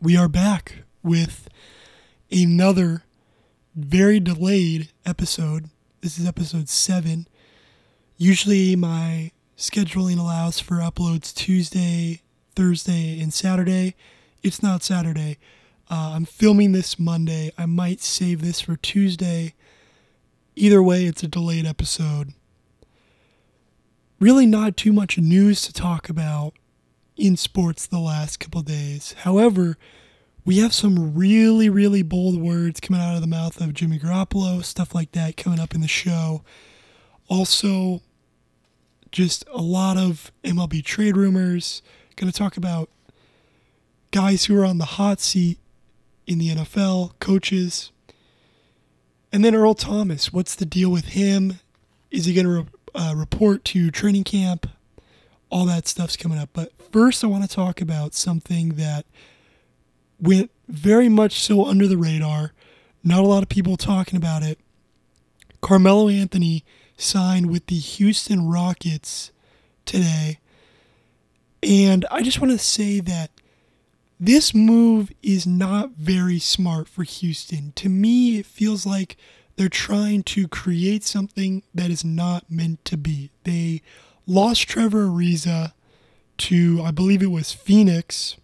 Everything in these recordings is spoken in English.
we are back with another very delayed episode. This is episode seven. Usually, my scheduling allows for uploads Tuesday, Thursday, and Saturday. It's not Saturday. Uh, I'm filming this Monday. I might save this for Tuesday. Either way, it's a delayed episode. Really, not too much news to talk about in sports the last couple days. However, we have some really, really bold words coming out of the mouth of Jimmy Garoppolo, stuff like that coming up in the show. Also, just a lot of MLB trade rumors. Going to talk about guys who are on the hot seat in the NFL, coaches. And then Earl Thomas, what's the deal with him? Is he going to re- uh, report to training camp? All that stuff's coming up. But first, I want to talk about something that went very much so under the radar. Not a lot of people talking about it. Carmelo Anthony signed with the Houston Rockets today. And I just want to say that this move is not very smart for Houston. To me, it feels like they're trying to create something that is not meant to be. They lost Trevor Ariza to, I believe it was Phoenix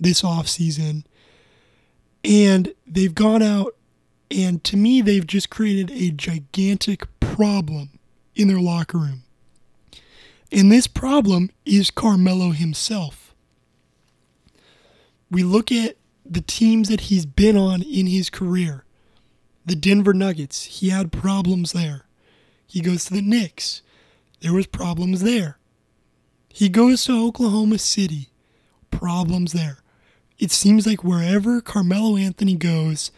this offseason. And they've gone out, and to me, they've just created a gigantic problem in their locker room. And this problem is Carmelo himself. We look at the teams that he's been on in his career. The Denver Nuggets, he had problems there. He goes to the Knicks, there was problems there. He goes to Oklahoma City, problems there. It seems like wherever Carmelo Anthony goes,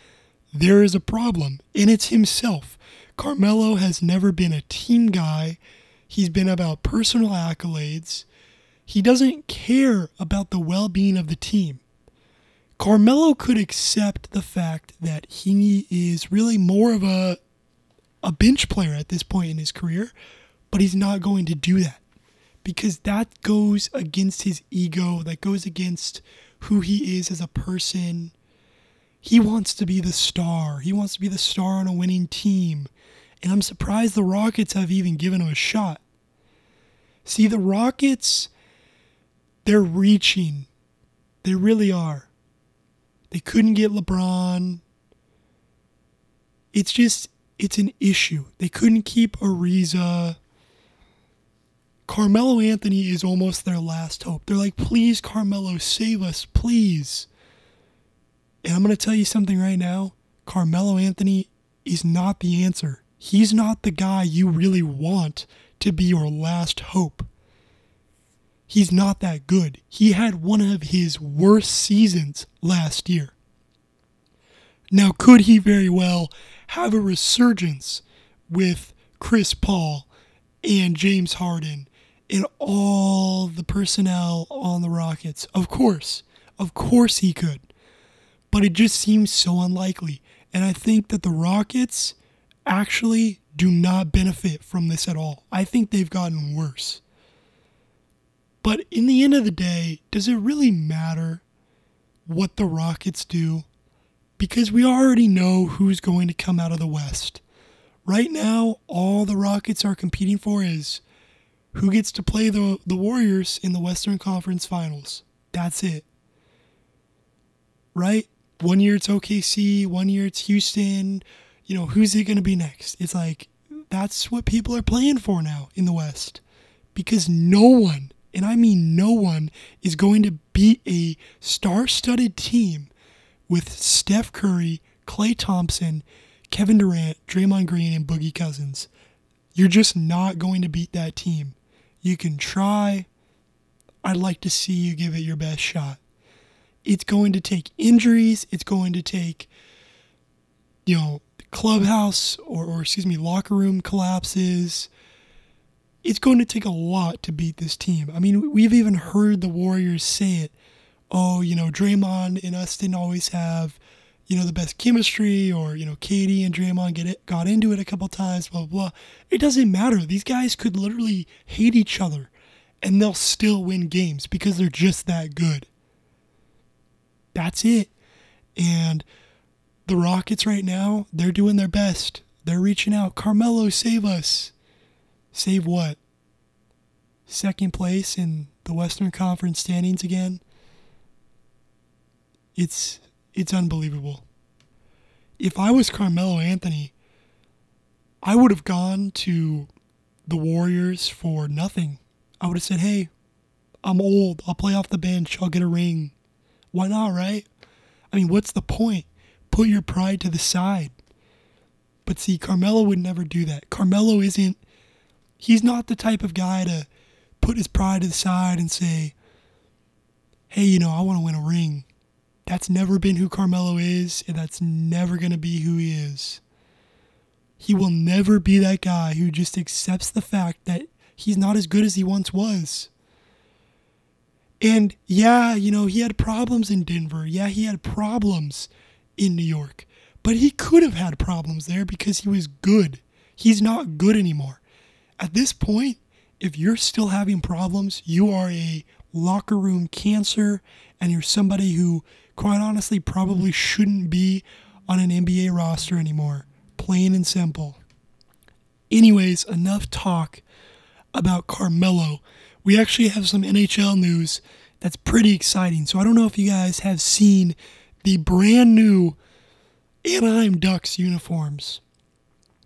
there is a problem, and it's himself. Carmelo has never been a team guy. He's been about personal accolades. He doesn't care about the well being of the team. Carmelo could accept the fact that he is really more of a a bench player at this point in his career, but he's not going to do that because that goes against his ego, that goes against who he is as a person. He wants to be the star. He wants to be the star on a winning team. And I'm surprised the Rockets have even given him a shot. See, the Rockets, they're reaching. They really are. They couldn't get LeBron. It's just, it's an issue. They couldn't keep Ariza. Carmelo Anthony is almost their last hope. They're like, please, Carmelo, save us, please. And I'm going to tell you something right now Carmelo Anthony is not the answer. He's not the guy you really want to be your last hope. He's not that good. He had one of his worst seasons last year. Now, could he very well have a resurgence with Chris Paul and James Harden and all the personnel on the Rockets? Of course. Of course he could. But it just seems so unlikely. And I think that the Rockets actually do not benefit from this at all. I think they've gotten worse. But in the end of the day, does it really matter what the Rockets do? Because we already know who's going to come out of the West. Right now, all the Rockets are competing for is who gets to play the, the Warriors in the Western Conference Finals. That's it. Right? One year it's OKC, one year it's Houston. You know, who's it going to be next? It's like, that's what people are playing for now in the West. Because no one, and I mean no one, is going to beat a star studded team with Steph Curry, Klay Thompson, Kevin Durant, Draymond Green, and Boogie Cousins. You're just not going to beat that team. You can try. I'd like to see you give it your best shot. It's going to take injuries. It's going to take, you know, clubhouse or, or excuse me, locker room collapses. It's going to take a lot to beat this team. I mean, we've even heard the Warriors say it. Oh, you know, Draymond and us didn't always have, you know, the best chemistry, or you know, KD and Draymond get it, got into it a couple times. Blah blah. blah. It doesn't matter. These guys could literally hate each other, and they'll still win games because they're just that good. that's it. And the Rockets right now, they're doing their best. They're reaching out. Carmelo, save us. Save what? Second place in the Western Conference standings again. It's it's unbelievable. If I was Carmelo Anthony, I would have gone to the Warriors for nothing. I would have said, "Hey, I'm old. I'll play off the bench. I'll get a ring. Why not, right? I mean, what's the point? Put your pride to the side." But see, Carmelo would never do that. Carmelo isn't he's not the type of guy to put his pride to the side and say, "Hey, you know, I want to win a ring." That's never been who Carmelo is, and that's never going to be who he is. He will never be that guy who just accepts the fact that he's not as good as he once was. And yeah, you know, he had problems in Denver. Yeah, he had problems in New York. But he could have had problems there because he was good. He's not good anymore. At this point, if you're still having problems, you are a locker room cancer and you're somebody who quite honestly probably shouldn't be on an NBA roster anymore. Plain and simple. Anyways, enough talk about Carmelo. We actually have some NHL news that's pretty exciting. So I don't know if you guys have seen the brand new Anaheim Ducks uniforms,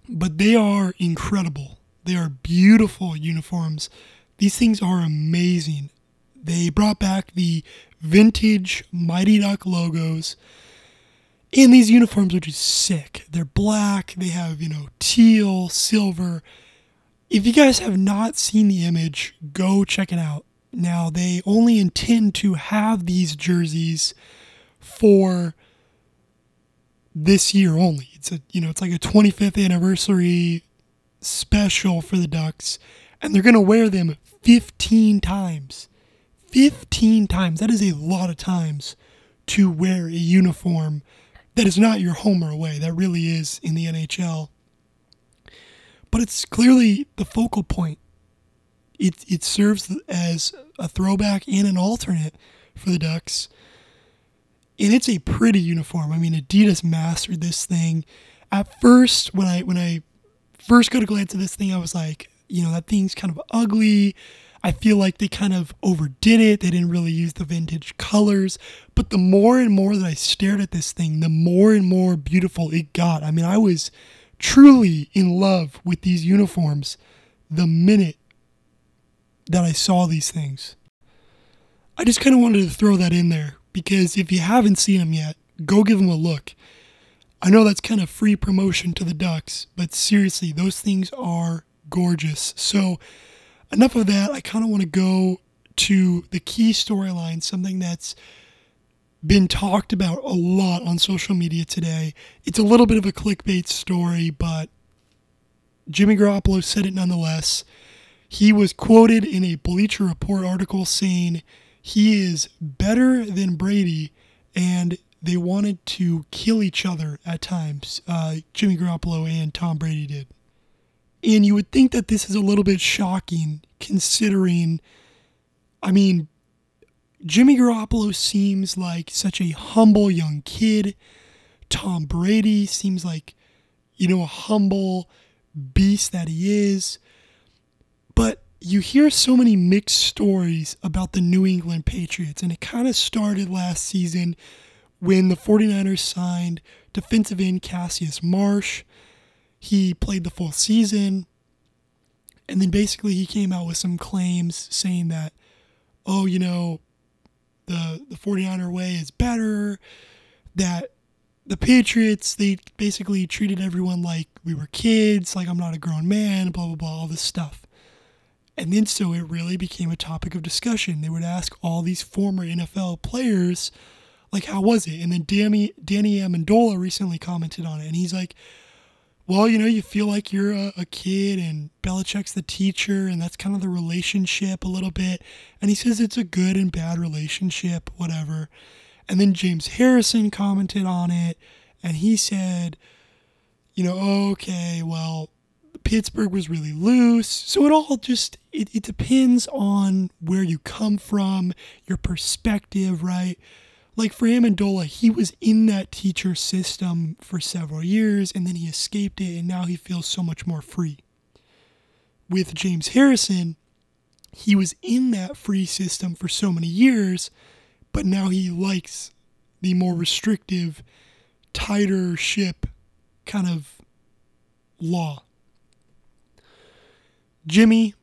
but they are incredible. They are beautiful uniforms. These things are amazing. They brought back the vintage Mighty Duck logos. in these uniforms which is sick. They're black, they have, you know, teal, silver. If you guys have not seen the image, go check it out. Now, they only intend to have these jerseys for this year only. It's a, you know, it's like a 25th anniversary special for the Ducks, and they're going to wear them 15 times. 15 times. That is a lot of times to wear a uniform that is not your home or away. That really is in the NHL. But it's clearly the focal point. It, it serves as a throwback and an alternate for the Ducks. And it's a pretty uniform. I mean, Adidas mastered this thing. At first, when I when I first got a glance at this thing, I was like, you know, that thing's kind of ugly. I feel like they kind of overdid it. They didn't really use the vintage colors. But the more and more that I stared at this thing, the more and more beautiful it got. I mean, I was truly in love with these uniforms the minute that I saw these things. I just kind of wanted to throw that in there because if you haven't seen them yet, go give them a look. I know that's kind of free promotion to the Ducks, but seriously, those things are gorgeous. So, enough of that. I kind of want to go to the key storyline, something that's been talked about a lot on social media today. It's a little bit of a clickbait story, but Jimmy Garoppolo said it nonetheless. He was quoted in a Bleacher Report article saying he is better than Brady, and they wanted to kill each other at times. Uh, Jimmy Garoppolo and Tom Brady did. And you would think that this is a little bit shocking considering, I mean, Jimmy Garoppolo seems like such a humble young kid. Tom Brady seems like, you know, a humble beast that he is. But you hear so many mixed stories about the New England Patriots, and it kind of started last season when the 49ers signed defensive end Cassius Marsh. He played the full season. And then basically he came out with some claims saying that, oh, you know, the the 49er way is better, that the Patriots, they basically treated everyone like we were kids, like I'm not a grown man, blah, blah, blah, all this stuff. And then so it really became a topic of discussion. They would ask all these former NFL players, like, how was it? And then Danny, Danny Amendola recently commented on it, and he's like, well, you know, you feel like you're a, a, kid and Belichick's the teacher, and that's kind of the relationship a little bit. And he says it's a good and bad relationship, whatever. And then James Harrison commented on it, and he said, you know, okay, well, Pittsburgh was really loose. So it all just, it, it depends on where you come from, your perspective, right? Like for Amendola, he was in that teacher system for several years and then he escaped it and now he feels so much more free. With James Harrison, he was in that free system for so many years, but now he likes the more restrictive, tighter ship kind of law. Jimmy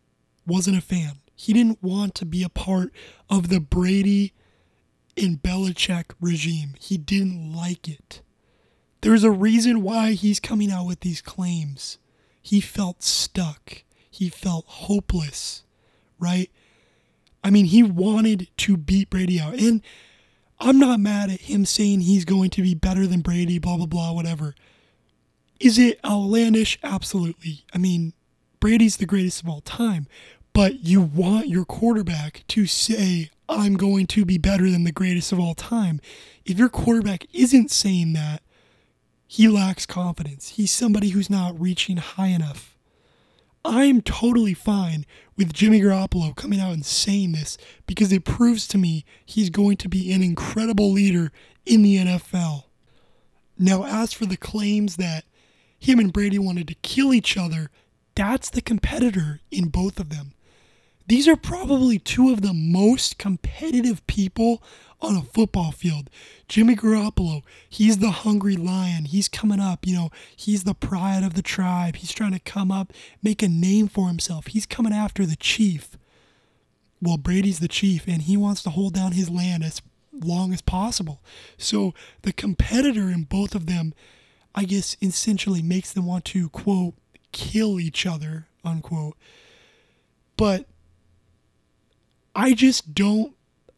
wasn't a fan. He didn't want to be a part of the Brady and Belichick regime. He didn't like it. There's a reason why he's coming out with these claims. He felt stuck. He felt hopeless, right? I mean, he wanted to beat Brady out. And I'm not mad at him saying he's going to be better than Brady, blah, blah, blah, whatever. Is it outlandish? Absolutely. I mean, Brady's the greatest of all time but you want your quarterback to say, I'm going to be better than the greatest of all time. If your quarterback isn't saying that, he lacks confidence. He's somebody who's not reaching high enough. I'm totally fine with Jimmy Garoppolo coming out and saying this because it proves to me he's going to be an incredible leader in the NFL. Now, as for the claims that him and Brady wanted to kill each other, that's the competitor in both of them. These are probably two of the most competitive people on a football field. Jimmy Garoppolo, he's the hungry lion. He's coming up, you know, he's the pride of the tribe. He's trying to come up, make a name for himself. He's coming after the chief. Well, Brady's the chief and he wants to hold down his land as long as possible. So the competitor in both of them, I guess, essentially makes them want to, quote, kill each other, unquote. But I just don't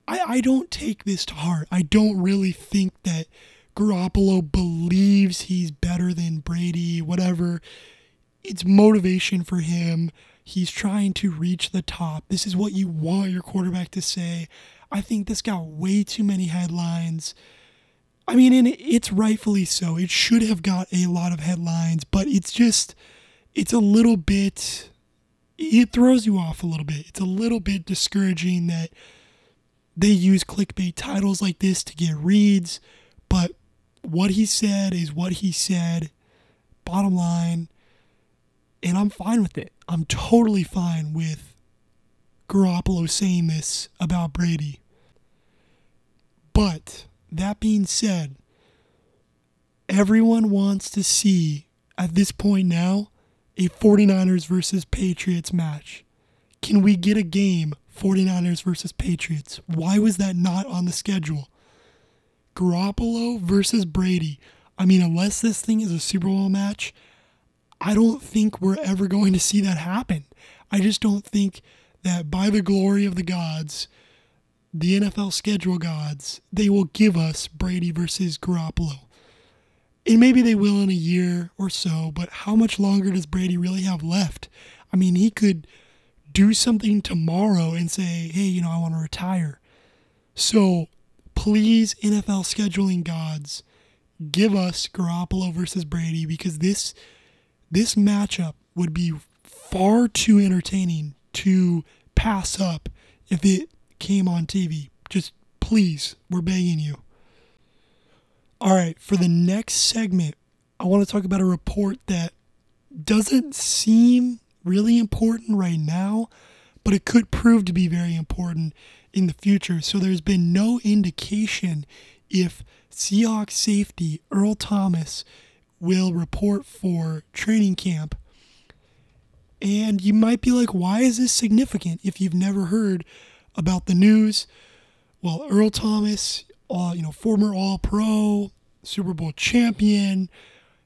I, I don't take this to heart. I don't really think that Garoppolo believes he's better than Brady, whatever. It's motivation for him. He's trying to reach the top. This is what you want your quarterback to say. I think this got way too many headlines. I mean, and it's rightfully so. It should have got a lot of headlines, but it's just, it's a little bit it throws you off a little bit. It's a little bit discouraging that they use clickbait titles like this to get reads, but what he said is what he said. Bottom line, and I'm fine with it. I'm totally fine with Garoppolo saying this about Brady. But that being said, everyone wants to see at this point now a 49ers versus Patriots match. Can we get a game 49ers versus Patriots? Why was that not on the schedule? Garoppolo versus Brady. I mean, unless this thing is a Super Bowl match, I don't think we're ever going to see that happen. I just don't think that by the glory of the gods, the NFL schedule gods, they will give us Brady versus Garoppolo and maybe they will in a year or so, but how much longer does Brady really have left? I mean, he could do something tomorrow and say, hey, you know, I want to retire. So please, NFL scheduling gods, give us Garoppolo versus Brady because this this matchup would be far too entertaining to pass up if it came on TV. Just please, we're begging you. All right, for the next segment, I want to talk about a report that doesn't seem really important right now, but it could prove to be very important in the future. So there's been no indication if Seahawks safety Earl Thomas will report for training camp. And you might be like, why is this significant if you've never heard about the news? Well, Earl Thomas uh, you know, former All Pro, Super Bowl champion,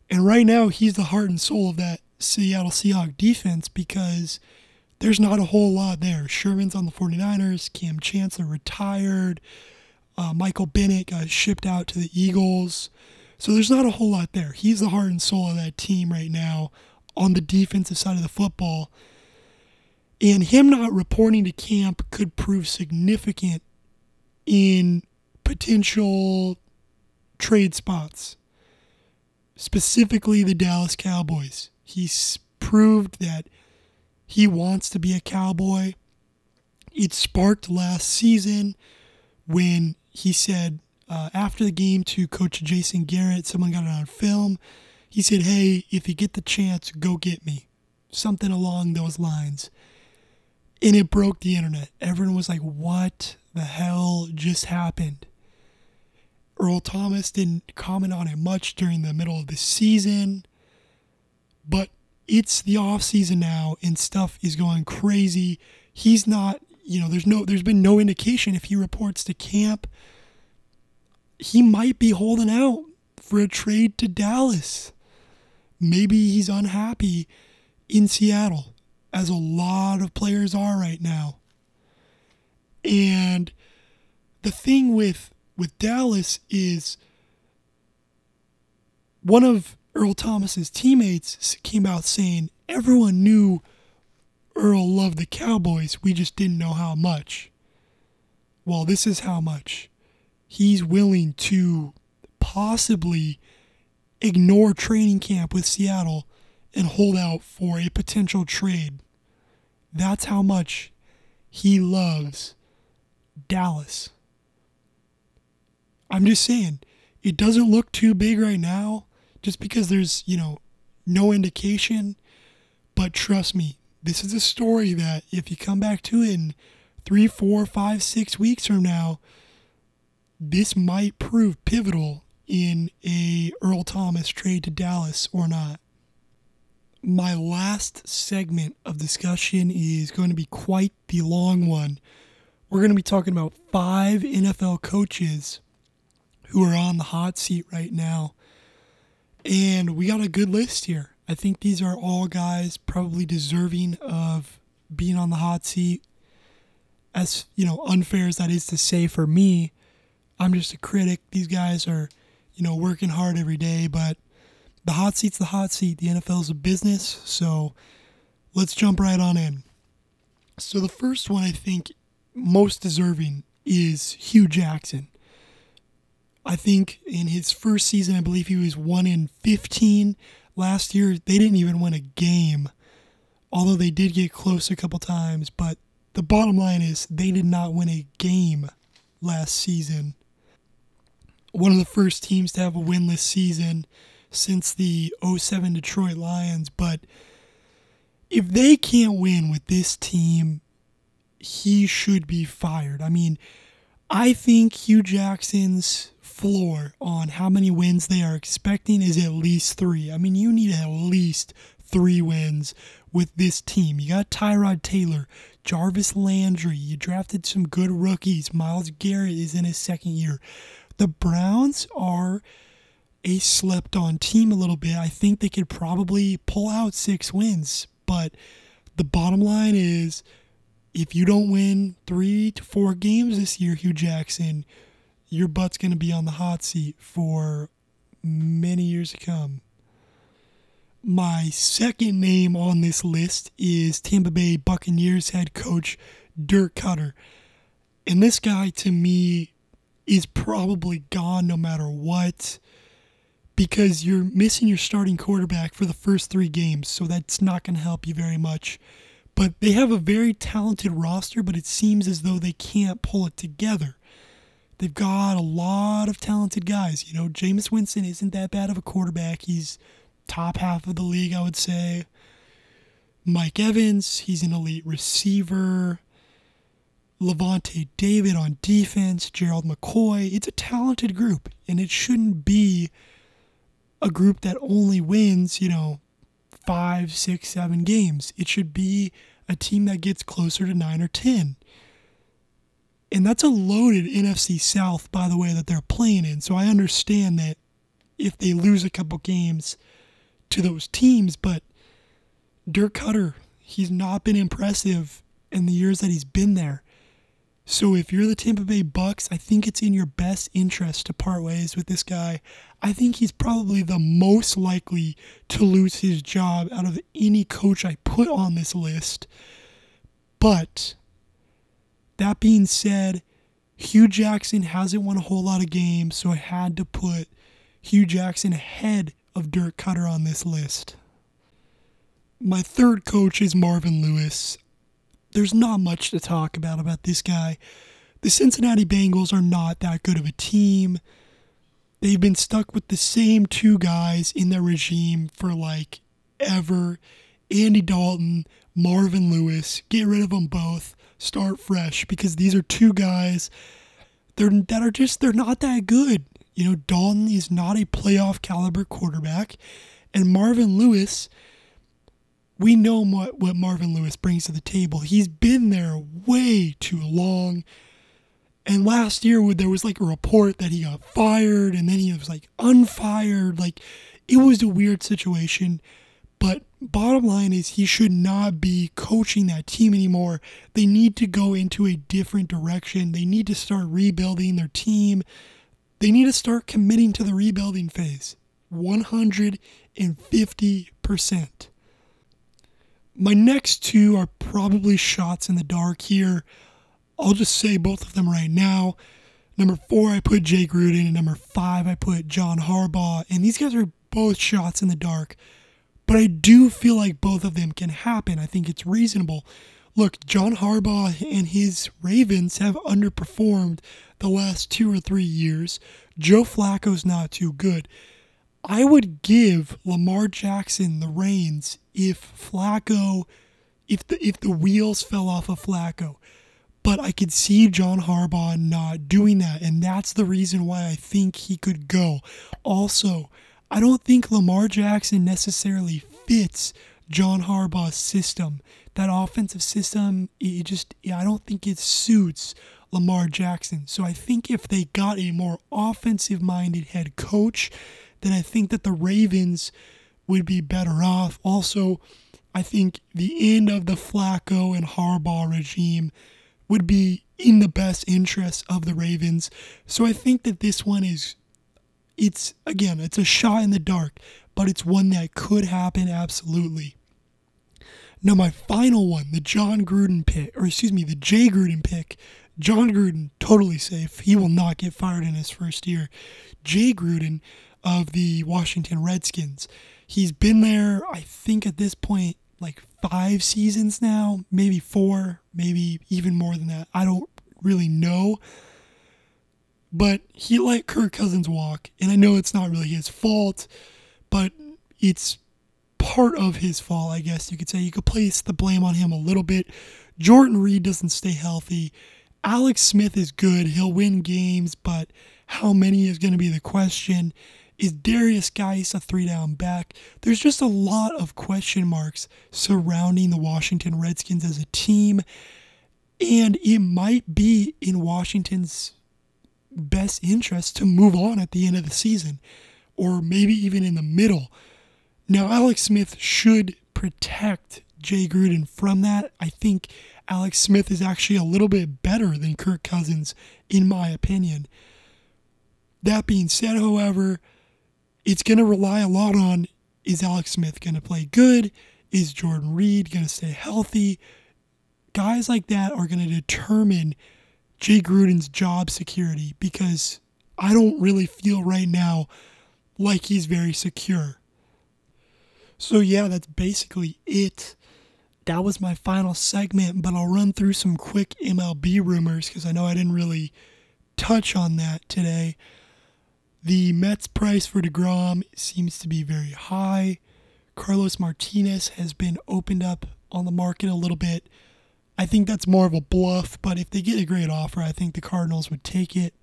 and right now he's the heart and soul of that Seattle Seahawks defense because there's not a whole lot there. Sherman's on the 49ers, Kam Chancellor retired, uh, Michael Bennett got shipped out to the Eagles. So there's not a whole lot there. He's the heart and soul of that team right now on the defensive side of the football. And him not reporting to camp could prove significant in potential trade spots, specifically the Dallas Cowboys. He's proved that he wants to be a Cowboy. It sparked last season when he said, uh, after the game to Coach Jason Garrett. Someone got it on film. He said, Hey, if you get the chance, go get me. Something along those lines. And it broke the internet. Everyone was like, What the hell just happened? Earl Thomas didn't comment on it much during the middle of the season, but it's the off season now and stuff is going crazy. He's not, you know, there's no there's been no indication if he reports to camp he might be holding out for a trade to Dallas. Maybe he's unhappy in Seattle as a lot of players are right now. And the thing with with Dallas is one of Earl Thomas's teammates came out saying everyone knew Earl loved the Cowboys, we just didn't know how much. Well, this is how much. He's willing to possibly ignore training camp with Seattle and hold out for a potential trade. That's how much he loves Dallas. I'm just saying, it doesn't look too big right now just because there's, you know, no indication. But trust me, this is a story that if you come back to it in three, four, five, six weeks from now, this might prove pivotal in a Earl Thomas trade to Dallas or not. My last segment of discussion is going to be quite the long one. We're going to be talking about five NFL coaches who are on the hot seat right now. And we got a good list here. I think these are all guys probably deserving of being on the hot seat. As, you know, unfair as that is to say for me, I'm just a critic. These guys are, you know, working hard every day, but the hot seat's the hot seat. The NFL is a business, so let's jump right on in. So the first one I think most deserving is Hue Jackson. I think in his first season, I believe he was 1 in 15. Last year, they didn't even win a game, although they did get close a couple times. But the bottom line is they did not win a game last season. One of the first teams to have a winless season since the 07 Detroit Lions. But if they can't win with this team, he should be fired. I mean, I think Hue Jackson's floor on how many wins they are expecting is at least three. I mean, you need at least three wins with this team. You got Tyrod Taylor, Jarvis Landry. You drafted some good rookies. Myles Garrett is in his second year. The Browns are a slept on team a little bit. I think they could probably pull out six wins, but the bottom line is if you don't win three to four games this year, Hue Jackson, your butt's going to be on the hot seat for many years to come. My second name on this list is Tampa Bay Buccaneers head coach Dirk Koetter. And this guy, to me, is probably gone no matter what because you're missing your starting quarterback for the first three games, so that's not going to help you very much. But they have a very talented roster, but it seems as though they can't pull it together. They've got a lot of talented guys. You know, Jameis Winston isn't that bad of a quarterback. He's top half of the league, I would say. Mike Evans, he's an elite receiver. Lavonte David on defense, Gerald McCoy. It's a talented group, and it shouldn't be a group that only wins, you know, five, six, seven games. It should be a team that gets closer to nine or ten. And that's a loaded NFC South, by the way, that they're playing in. So I understand that if they lose a couple games to those teams, but Dirk Koetter, he's not been impressive in the years that he's been there. So if you're the Tampa Bay Bucks, I think it's in your best interest to part ways with this guy. I think he's probably the most likely to lose his job out of any coach I put on this list. But that being said, Hue Jackson hasn't won a whole lot of games, so I had to put Hue Jackson ahead of Dirk Koetter on this list. My third coach is Marvin Lewis. There's not much to talk about about this guy. the Cincinnati Bengals are not that good of a team. They've been stuck with the same two guys in their regime for like ever. Andy Dalton, Marvin Lewis, get rid of them both. Start fresh because these are two guys they're, that are just they're not that good. You know, Dalton is not a playoff caliber quarterback, and Marvin Lewis. We know what, what Marvin Lewis brings to the table. He's been there way too long. And last year, there was like a report that he got fired and then he was like unfired. Like, it was a weird situation. But bottom line is, he should not be coaching that team anymore. They need to go into a different direction. They need to start rebuilding their team. They need to start committing to the rebuilding phase 150%. My next two are probably shots in the dark here. I'll just say both of them right now. Number four, I put Jay Gruden, and number five, I put John Harbaugh. And these guys are both shots in the dark. But I do feel like both of them can happen. I think it's reasonable. Look, John Harbaugh and his Ravens have underperformed the last two or three years. Joe Flacco's not too good. I would give Lamar Jackson the reins if Flacco, if the if the wheels fell off of Flacco. But I could see John Harbaugh not doing that, and that's the reason why I think he could go. Also, I don't think Lamar Jackson necessarily fits John Harbaugh's system. That offensive system, it just, I don't think it suits Lamar Jackson. So I think if they got a more offensive minded head coach, then I think that the Ravens would be better off. Also, I think the end of the Flacco and Harbaugh regime would be in the best interest of the Ravens. So I think that this one is it's again, it's a shot in the dark, but it's one that could happen absolutely. Now, my final one, the Jon Gruden pick, or excuse me, the Jay Gruden pick. Jon Gruden, totally safe. He will not get fired in his first year. Jay Gruden of the Washington Redskins. He's been there, I think, at this point, like five seasons now, maybe four, maybe even more than that. I don't really know. But he let Kirk Cousins walk, and I know it's not really his fault, but it's part of his fault, I guess you could say. You could place the blame on him a little bit. Jordan Reed doesn't stay healthy. Alex Smith is good. He'll win games, but how many is going to be the question. Is Derrius Guice a three down back? There's just a lot of question marks surrounding the Washington Redskins as a team, and it might be in Washington's best interest to move on at the end of the season or maybe even in the middle. Now, Alex Smith should protect Jay Gruden from that. I think Alex Smith is actually a little bit better than Kirk Cousins, in my opinion. That being said, however, it's going to rely a lot on is Alex Smith going to play good? Is Jordan Reed going to stay healthy? Guys like that are going to determine Jay Gruden's job security because I don't really feel right now like he's very secure. So, yeah, that's basically it. That was my final segment, but I'll run through some quick MLB rumors because I know I didn't really touch on that today. The Mets price for DeGrom seems to be very high. Carlos Martinez has been opened up on the market a little bit. I think that's more of a bluff, but if they get a great offer, I think the Cardinals would take it.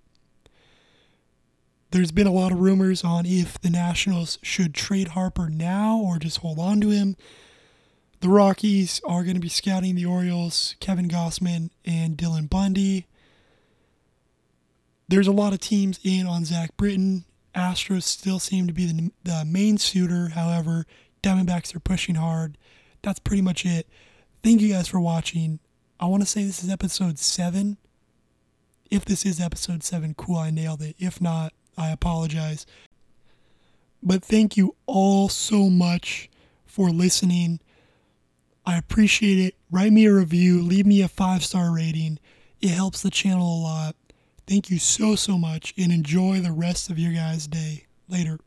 There's been a lot of rumors on if the Nationals should trade Harper now or just hold on to him. The Rockies are going to be scouting the Orioles, Kevin Gausman, and Dylan Bundy. There's a lot of teams in on Zach Britton. Astros still seem to be the, the main suitor. However, Diamondbacks are pushing hard. That's pretty much it. Thank you guys for watching. I want to say this is episode 7. If this is episode 7, cool, I nailed it. If not, I apologize. But thank you all so much for listening. I appreciate it. Write me a review, leave me a five star rating. It helps the channel a lot. Thank you so, so much, and enjoy the rest of your guys' day. Later.